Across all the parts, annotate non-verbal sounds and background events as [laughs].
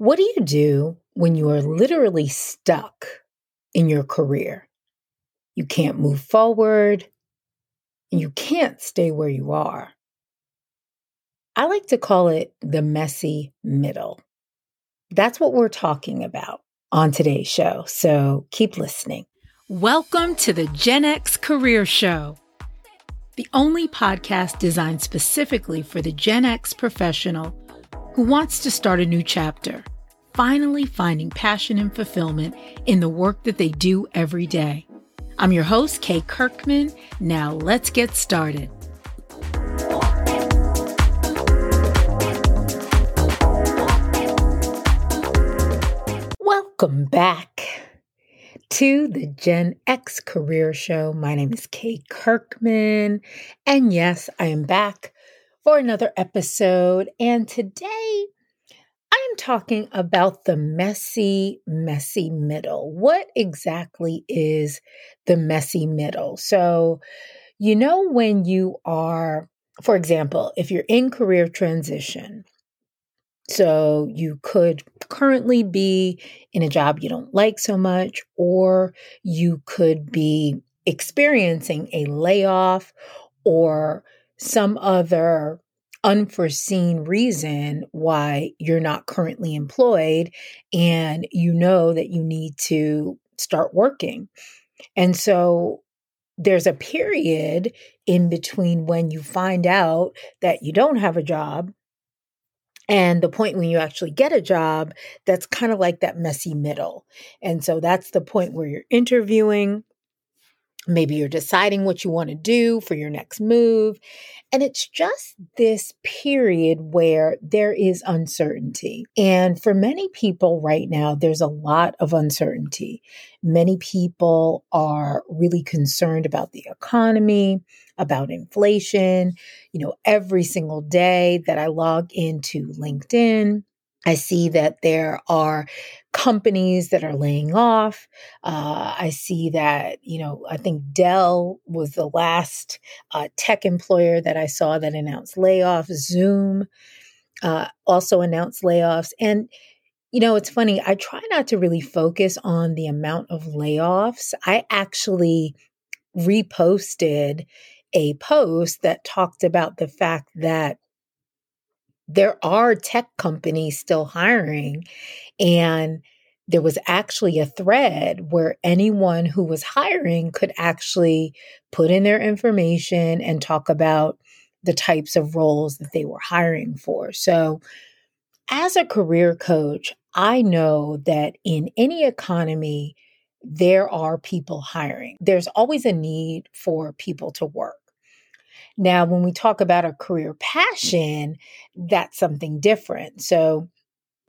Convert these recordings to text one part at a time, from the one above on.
What do you do when you are literally stuck in your career? You can't move forward and you can't stay where you are. I like to call it the messy middle. That's what we're talking about on today's show. So keep listening. Welcome to the Gen X Career Show, the only podcast designed specifically for the Gen X professional who wants to start a new chapter, finally finding passion and fulfillment in the work that they do every day. I'm your host, Kay Kirkman. Now let's get started. Welcome back to the Gen X Career Show. My name is Kay Kirkman, and yes, I am back for another episode. And today I am talking about the messy, messy middle. What exactly is the messy middle? So, you know, when you are, for example, if you're in career transition, so you could currently be in a job you don't like so much, or you could be experiencing a layoff or some other unforeseen reason why you're not currently employed and you know that you need to start working. And so there's a period in between when you find out that you don't have a job and the point when you actually get a job that's kind of like that messy middle. And so that's the point where you're interviewing Maybe you're deciding what you want to do for your next move. And it's just this period where there is uncertainty. And for many people right now, there's a lot of uncertainty. Many people are really concerned about the economy, about inflation. You know, every single day that I log into LinkedIn, I see that there are companies that are laying off. Uh, I see that, you know, I think Dell was the last uh, tech employer that I saw that announced layoffs. Zoom uh, also announced layoffs. And, you know, it's funny, I try not to really focus on the amount of layoffs. I actually reposted a post that talked about the fact that there are tech companies still hiring. And there was actually a thread where anyone who was hiring could actually put in their information and talk about the types of roles that they were hiring for. So, as a career coach, I know that in any economy, there are people hiring. There's always a need for people to work. Now, when we talk about a career passion, that's something different. So,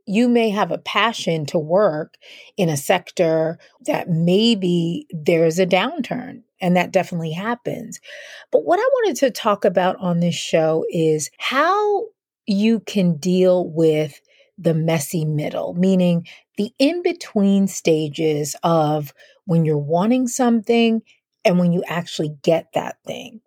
you may have a passion to work in a sector that maybe there's a downturn, and that definitely happens. But what I wanted to talk about on this show is how you can deal with the messy middle, meaning the in between stages of when you're wanting something and when you actually get that thing.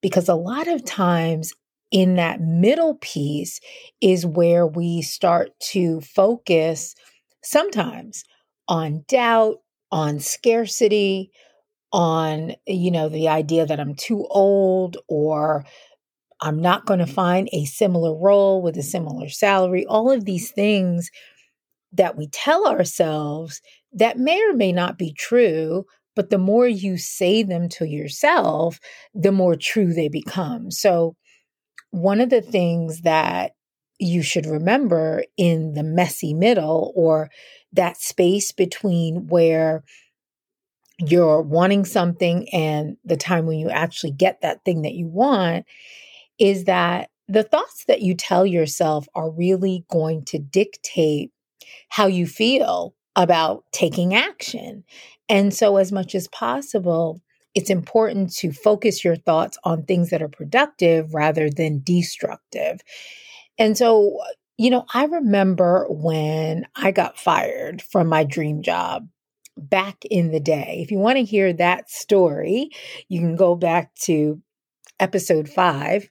Because a lot of times in that middle piece is where we start to focus sometimes on doubt, on scarcity, on, you know, the idea that I'm too old or I'm not going to mm-hmm. find a similar role with a similar salary. All of these things that we tell ourselves that may or may not be true, but the more you say them to yourself, the more true they become. So, one of the things that you should remember in the messy middle or that space between where you're wanting something and the time when you actually get that thing that you want is that the thoughts that you tell yourself are really going to dictate how you feel about taking action. And so, as much as possible, it's important to focus your thoughts on things that are productive rather than destructive. And so, you know, I remember when I got fired from my dream job back in the day. If you want to hear that story, you can go back to episode five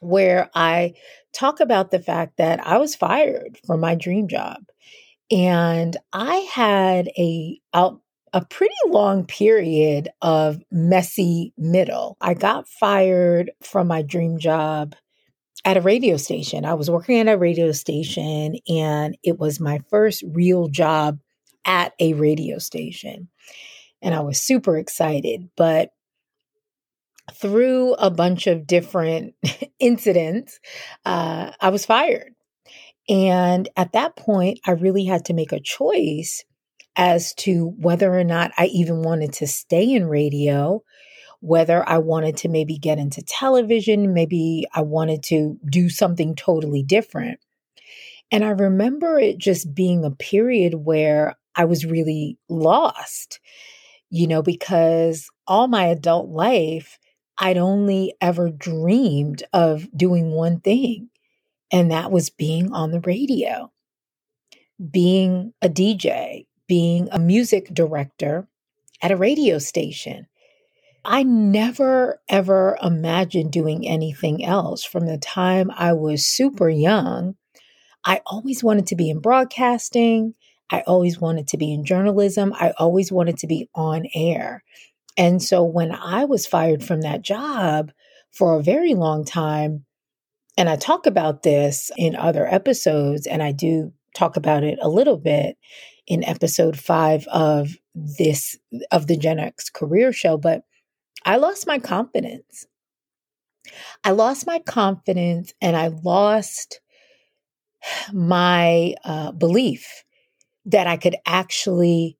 where I talk about the fact that I was fired from my dream job. And I had a, a, a pretty long period of messy middle. I got fired from my dream job at a radio station. I was working at a radio station and it was my first real job at a radio station. And I was super excited, but through a bunch of different [laughs] incidents, uh, I was fired. And at that point, I really had to make a choice as to whether or not I even wanted to stay in radio, whether I wanted to maybe get into television, maybe I wanted to do something totally different. And I remember it just being a period where I was really lost, you know, because all my adult life, I'd only ever dreamed of doing one thing, and that was being on the radio, being a DJ, being a music director at a radio station. I never ever imagined doing anything else from the time I was super young. I always wanted to be in broadcasting. I always wanted to be in journalism. I always wanted to be on air. And so when I was fired from that job for a very long time, and I talk about this in other episodes, and I do talk about it a little bit in episode five of this, of the Gen X career show, but I lost my confidence. I lost my confidence and I lost my uh, belief that I could actually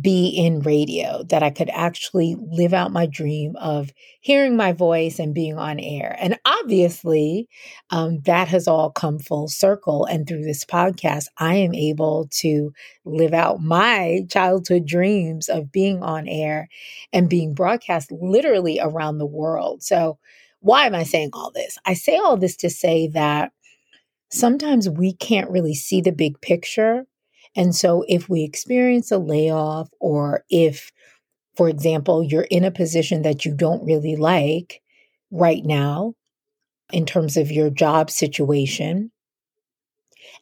be in radio, that I could actually live out my dream of hearing my voice and being on air. And obviously, um, that has all come full circle. And through this podcast, I am able to live out my childhood dreams of being on air and being broadcast literally around the world. So, why am I saying all this? I say all this to say that sometimes we can't really see the big picture and so if we experience a layoff or if, for example, you're in a position that you don't really like right now in terms of your job situation,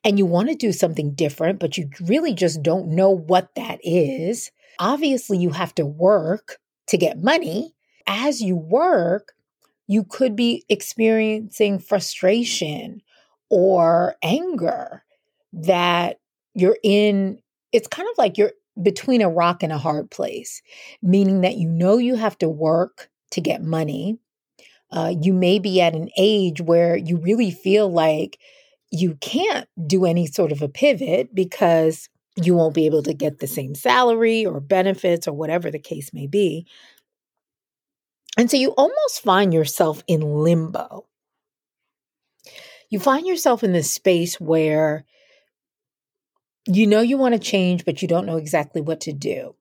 and you want to do something different, but you really just don't know what that is, obviously you have to work to get money. As you work, you could be experiencing frustration or anger that you're in, it's kind of like you're between a rock and a hard place, meaning that you know you have to work to get money. Uh, you may be at an age where you really feel like you can't do any sort of a pivot because you won't be able to get the same salary or benefits or whatever the case may be. And so you almost find yourself in limbo. You find yourself in this space where you know you want to change, but you don't know exactly what to do.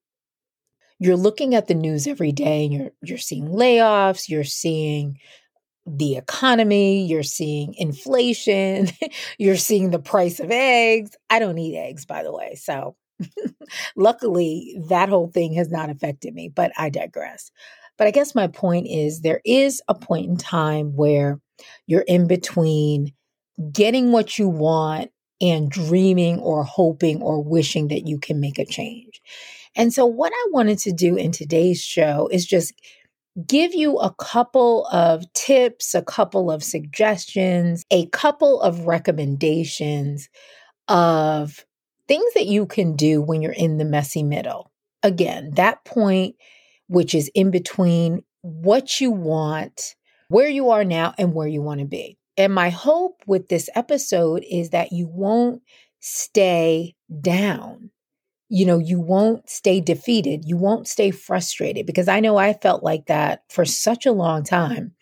You're looking at the news every day and you're you're seeing layoffs, you're seeing the economy, you're seeing inflation, [laughs] you're seeing the price of eggs. I don't eat eggs, by the way. So [laughs] luckily, that whole thing has not affected me, but I digress. But I guess my point is there is a point in time where you're in between getting what you want and dreaming or hoping or wishing that you can make a change. And so, what I wanted to do in today's show is just give you a couple of tips, a couple of suggestions, a couple of recommendations of things that you can do when you're in the messy middle. Again, that point, which is in between what you want, where you are now, and where you want to be. And my hope with this episode is that you won't stay down. You know, you won't stay defeated. You won't stay frustrated because I know I felt like that for such a long time.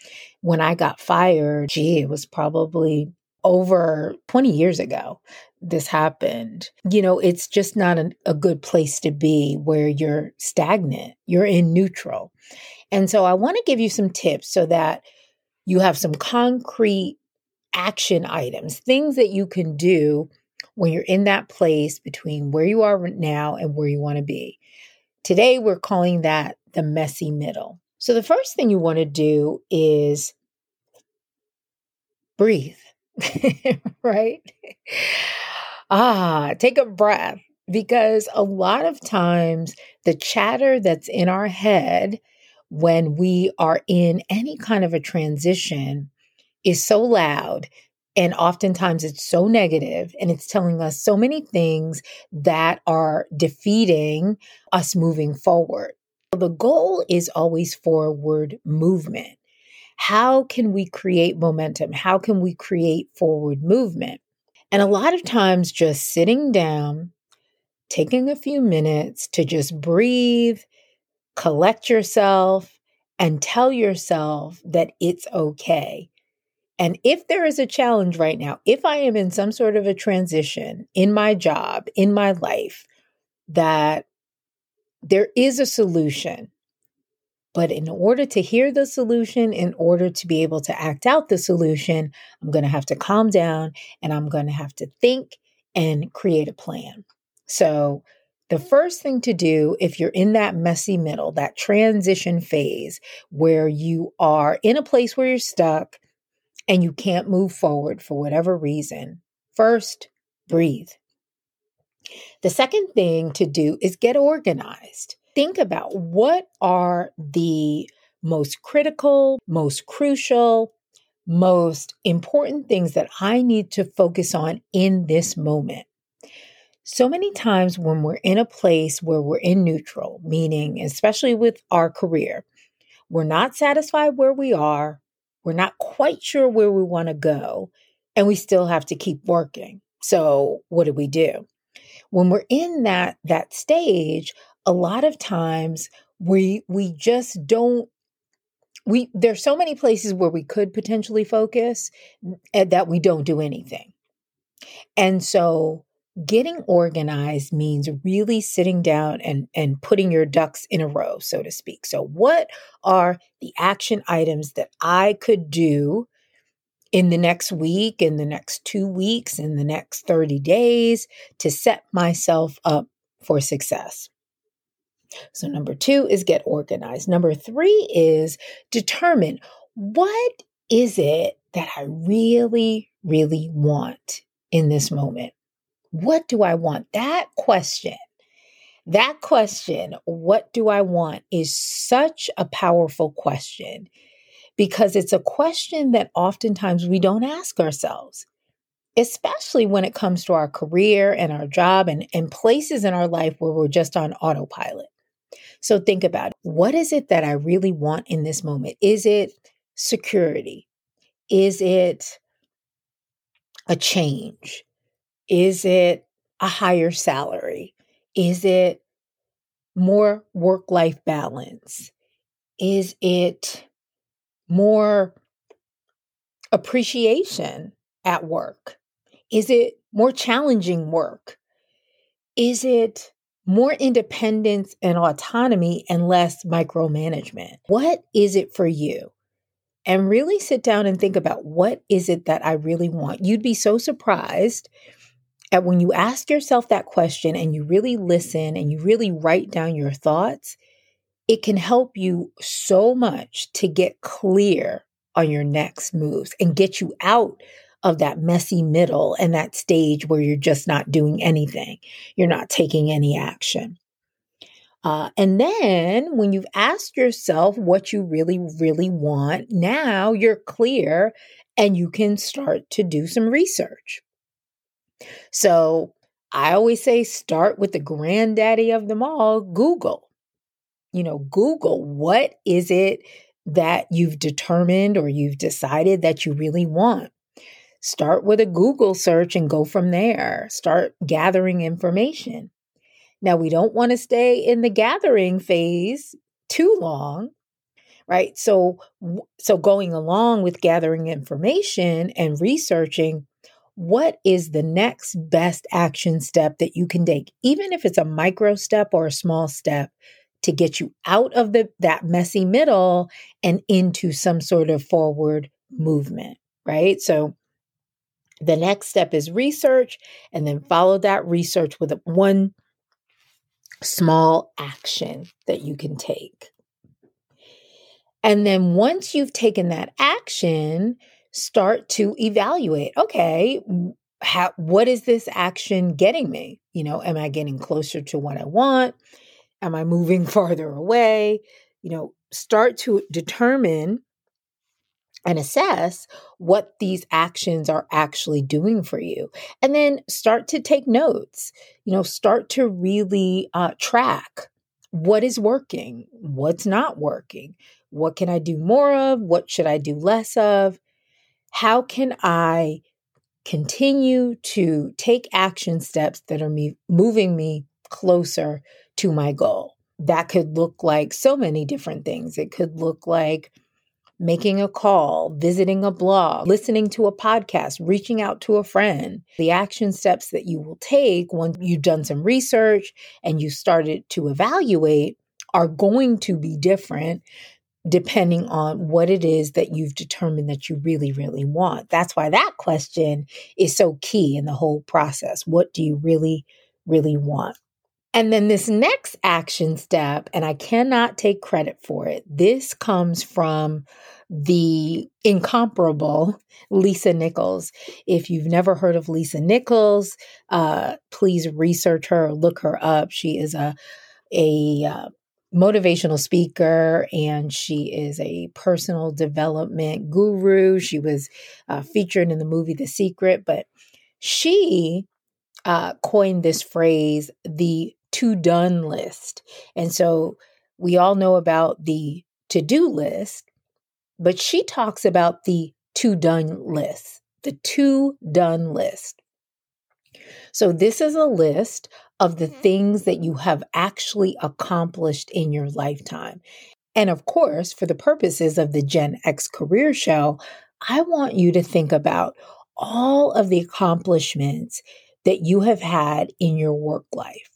When I got fired, gee, it was probably over 20 years ago this happened. You know, it's just not a, a, good place to be where you're stagnant, you're in neutral. And so I want to give you some tips so that you have some concrete action items, things that you can do when you're in that place between where you are now and where you want to be. Today, we're calling that the messy middle. So, the first thing you want to do is breathe, [laughs] right? Ah, take a breath because a lot of times the chatter that's in our head when we are in any kind of a transition is so loud and oftentimes it's so negative and it's telling us so many things that are defeating us moving forward. The goal is always forward movement. How can we create momentum? How can we create forward movement? And a lot of times, just sitting down, taking a few minutes to just breathe, collect yourself, and tell yourself that it's okay. And if there is a challenge right now, if I am in some sort of a transition in my job, in my life, that there is a solution. But in order to hear the solution, in order to be able to act out the solution, I'm going to have to calm down and I'm going to have to think and create a plan. So, the first thing to do if you're in that messy middle, that transition phase where you are in a place where you're stuck and you can't move forward for whatever reason, first, breathe. The second thing to do is get organized. Think about what are the most critical, most crucial, most important things that I need to focus on in this moment. So many times when we're in a place where we're in neutral, meaning, especially with our career, we're not satisfied where we are, we're not quite sure where we want to go, and we still have to keep working. So, what do we do? When we're in that that stage, a lot of times we we just don't we there's so many places where we could potentially focus eh, that we don't do anything. And so getting organized means really sitting down and, and putting your ducks in a row, so to speak. So, what are the action items that I could do in the next week, in the next two weeks, in the next 30 days to set myself up for success? So, number two is get organized. Number three is determine what is it that I really, really want in this moment? What do I want? That question, that question, what do I want, is such a powerful question because it's a question that oftentimes we don't ask ourselves, especially when it comes to our career and our job and, and places in our life where we're just on autopilot. So think about it. what is it that I really want in this moment? Is it security? Is it a change? Is it a higher salary? Is it more work life balance? Is it more appreciation at work? Is it more challenging work? Is it more independence and autonomy and less micromanagement? What is it for you? And really sit down and think about what is it that I really want? You'd be so surprised and when you ask yourself that question and you really listen and you really write down your thoughts, it can help you so much to get clear on your next moves and get you out of that messy middle and that stage where you're just not doing anything. You're not taking any action. Uh, and then when you've asked yourself what you really, really want, now you're clear and you can start to do some research. So I always say start with the granddaddy of them all, Google. You know, Google what is it that you've determined or you've decided that you really want. Start with a Google search and go from there. Start gathering information. Now, we don't want to stay in the gathering phase too long, right? So so going along with gathering information and researching, what is the next best action step that you can take, even if it's a micro step or a small step to get you out of the, that messy middle and into some sort of forward movement, right? So the next step is research and then follow that research with one small action that you can take. And then once you've taken that action, start to evaluate okay, how, what is this action getting me? You know, am I getting closer to what I want? Am I moving [laughs] farther away? You know, start to determine and assess what these actions are actually doing for you. And then start to take notes, you know, start to really uh, track what is working, what's not working, what can I do more of, what should I do less of, how can I continue to take action steps that are me, moving me closer to my goal. That could look like so many different things. It could look like making a call, visiting a blog, listening to a podcast, reaching out to a friend. The action steps that you will take when you've done some research and you started to evaluate are going to be different depending on what it is that you've determined that you really, really want. That's why that question is so key in the whole process. What do you really, really want? And then this next action step, and I cannot take credit for it, this comes from the incomparable Lisa Nichols. If you've never heard of Lisa Nichols, uh, please research her, look her up. She is a a uh, motivational speaker and she is a personal development guru. She was uh, featured in the movie The Secret, but she uh, coined this phrase, the to done list. And so we all know about the to do list, but she talks about the to done list, the to done list. So this is a list of the mm-hmm. things that you have actually accomplished in your lifetime. And of course, for the purposes of the Gen X Career Show, I want you to think about all of the accomplishments that you have had in your work life.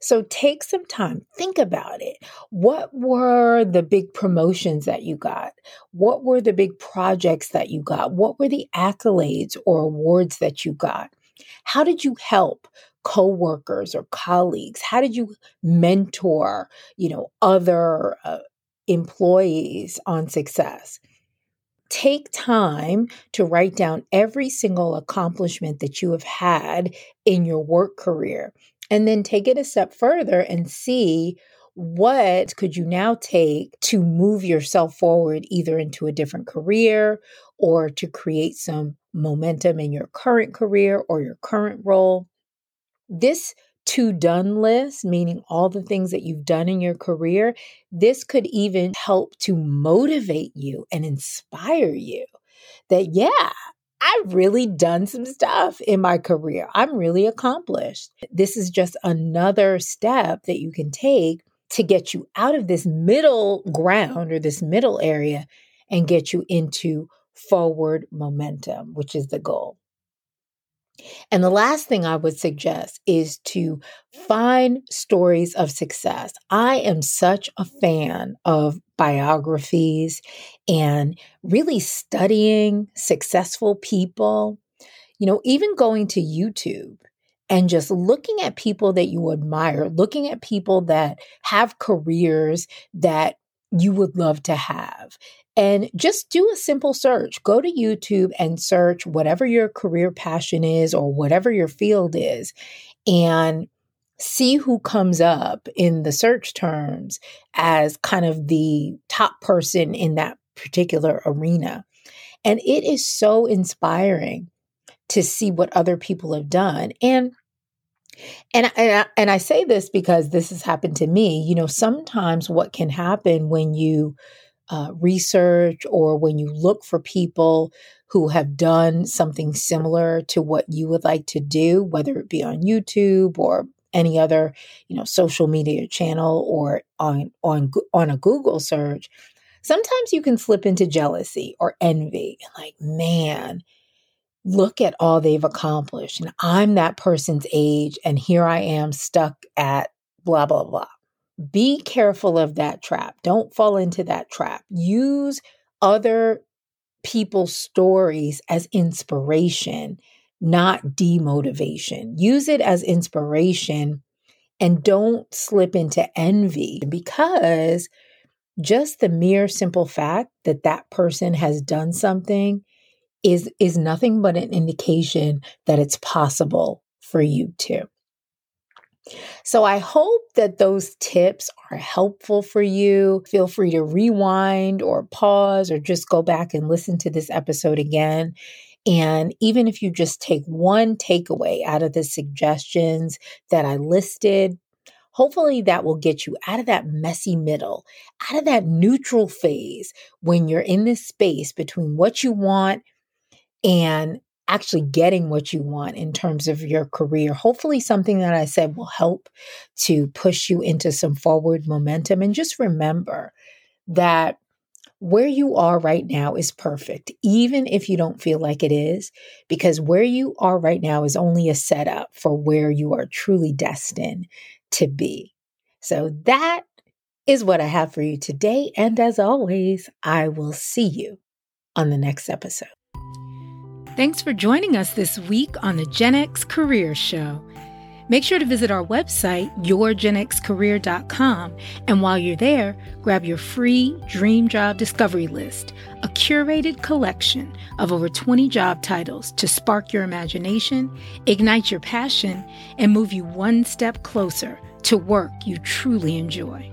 So take some time, think about it. What were the big promotions that you got? What were the big projects that you got? What were the accolades or awards that you got? How did you help coworkers or colleagues? How did you mentor, you know, other uh, employees on success? Take time to write down every single accomplishment that you have had in your work career and then take it a step further and see what could you now take to move yourself forward either into a different career or to create some momentum in your current career or your current role this to done list, meaning all the things that you've done in your career, this could even help to motivate you and inspire you that, yeah, I've really done some stuff in my career. I'm really accomplished. This is just another step that you can take to get you out of this middle ground or this middle area and get you into forward momentum, which is the goal. And the last thing I would suggest is to find stories of success. I am such a fan of biographies and really studying successful people. You know, even going to YouTube and just looking at people that you admire, looking at people that have careers that you would love to have, and just do a simple search. Go to YouTube and search whatever your career passion is or whatever your field is and see who comes up in the search terms as kind of the top person in that particular arena. And it is so inspiring to see what other people have done. And and and I, and I say this because this has happened to me. You know, sometimes what can happen when you uh, research or when you look for people who have done something similar to what you would like to do, whether it be on YouTube or any other, you know, social media channel or on on on a Google search, sometimes you can slip into jealousy or envy. And like, man, look at all they've accomplished, and I'm that person's age, and here I am stuck at blah blah blah. Be careful of that trap. Don't fall into that trap. Use other people's stories as inspiration, not demotivation. Use it as inspiration and don't slip into envy because just the mere simple fact that that person has done something is is nothing but an indication that it's possible for you too. So I hope that those tips are helpful for you. Feel free to rewind or pause or just go back and listen to this episode again. And even if you just take one takeaway out of the suggestions that I listed, hopefully that will get you out of that messy middle, out of that neutral phase when you're in this space between what you want and actually getting what you want in terms of your career. Hopefully, something that I said will help to push you into some forward momentum. And just remember that where you are right now is perfect, even if you don't feel like it is, because where you are right now is only a setup for where you are truly destined to be. So that is what I have for you today. And as always, I will see you on the next episode. Thanks for joining us this week on the Gen X Career Show. Make sure to visit our website, yourgenxcareer.com, and while you're there, grab your free Dream Job Discovery List, a curated collection of over 20 job titles to spark your imagination, ignite your passion, and move you one step closer to work you truly enjoy.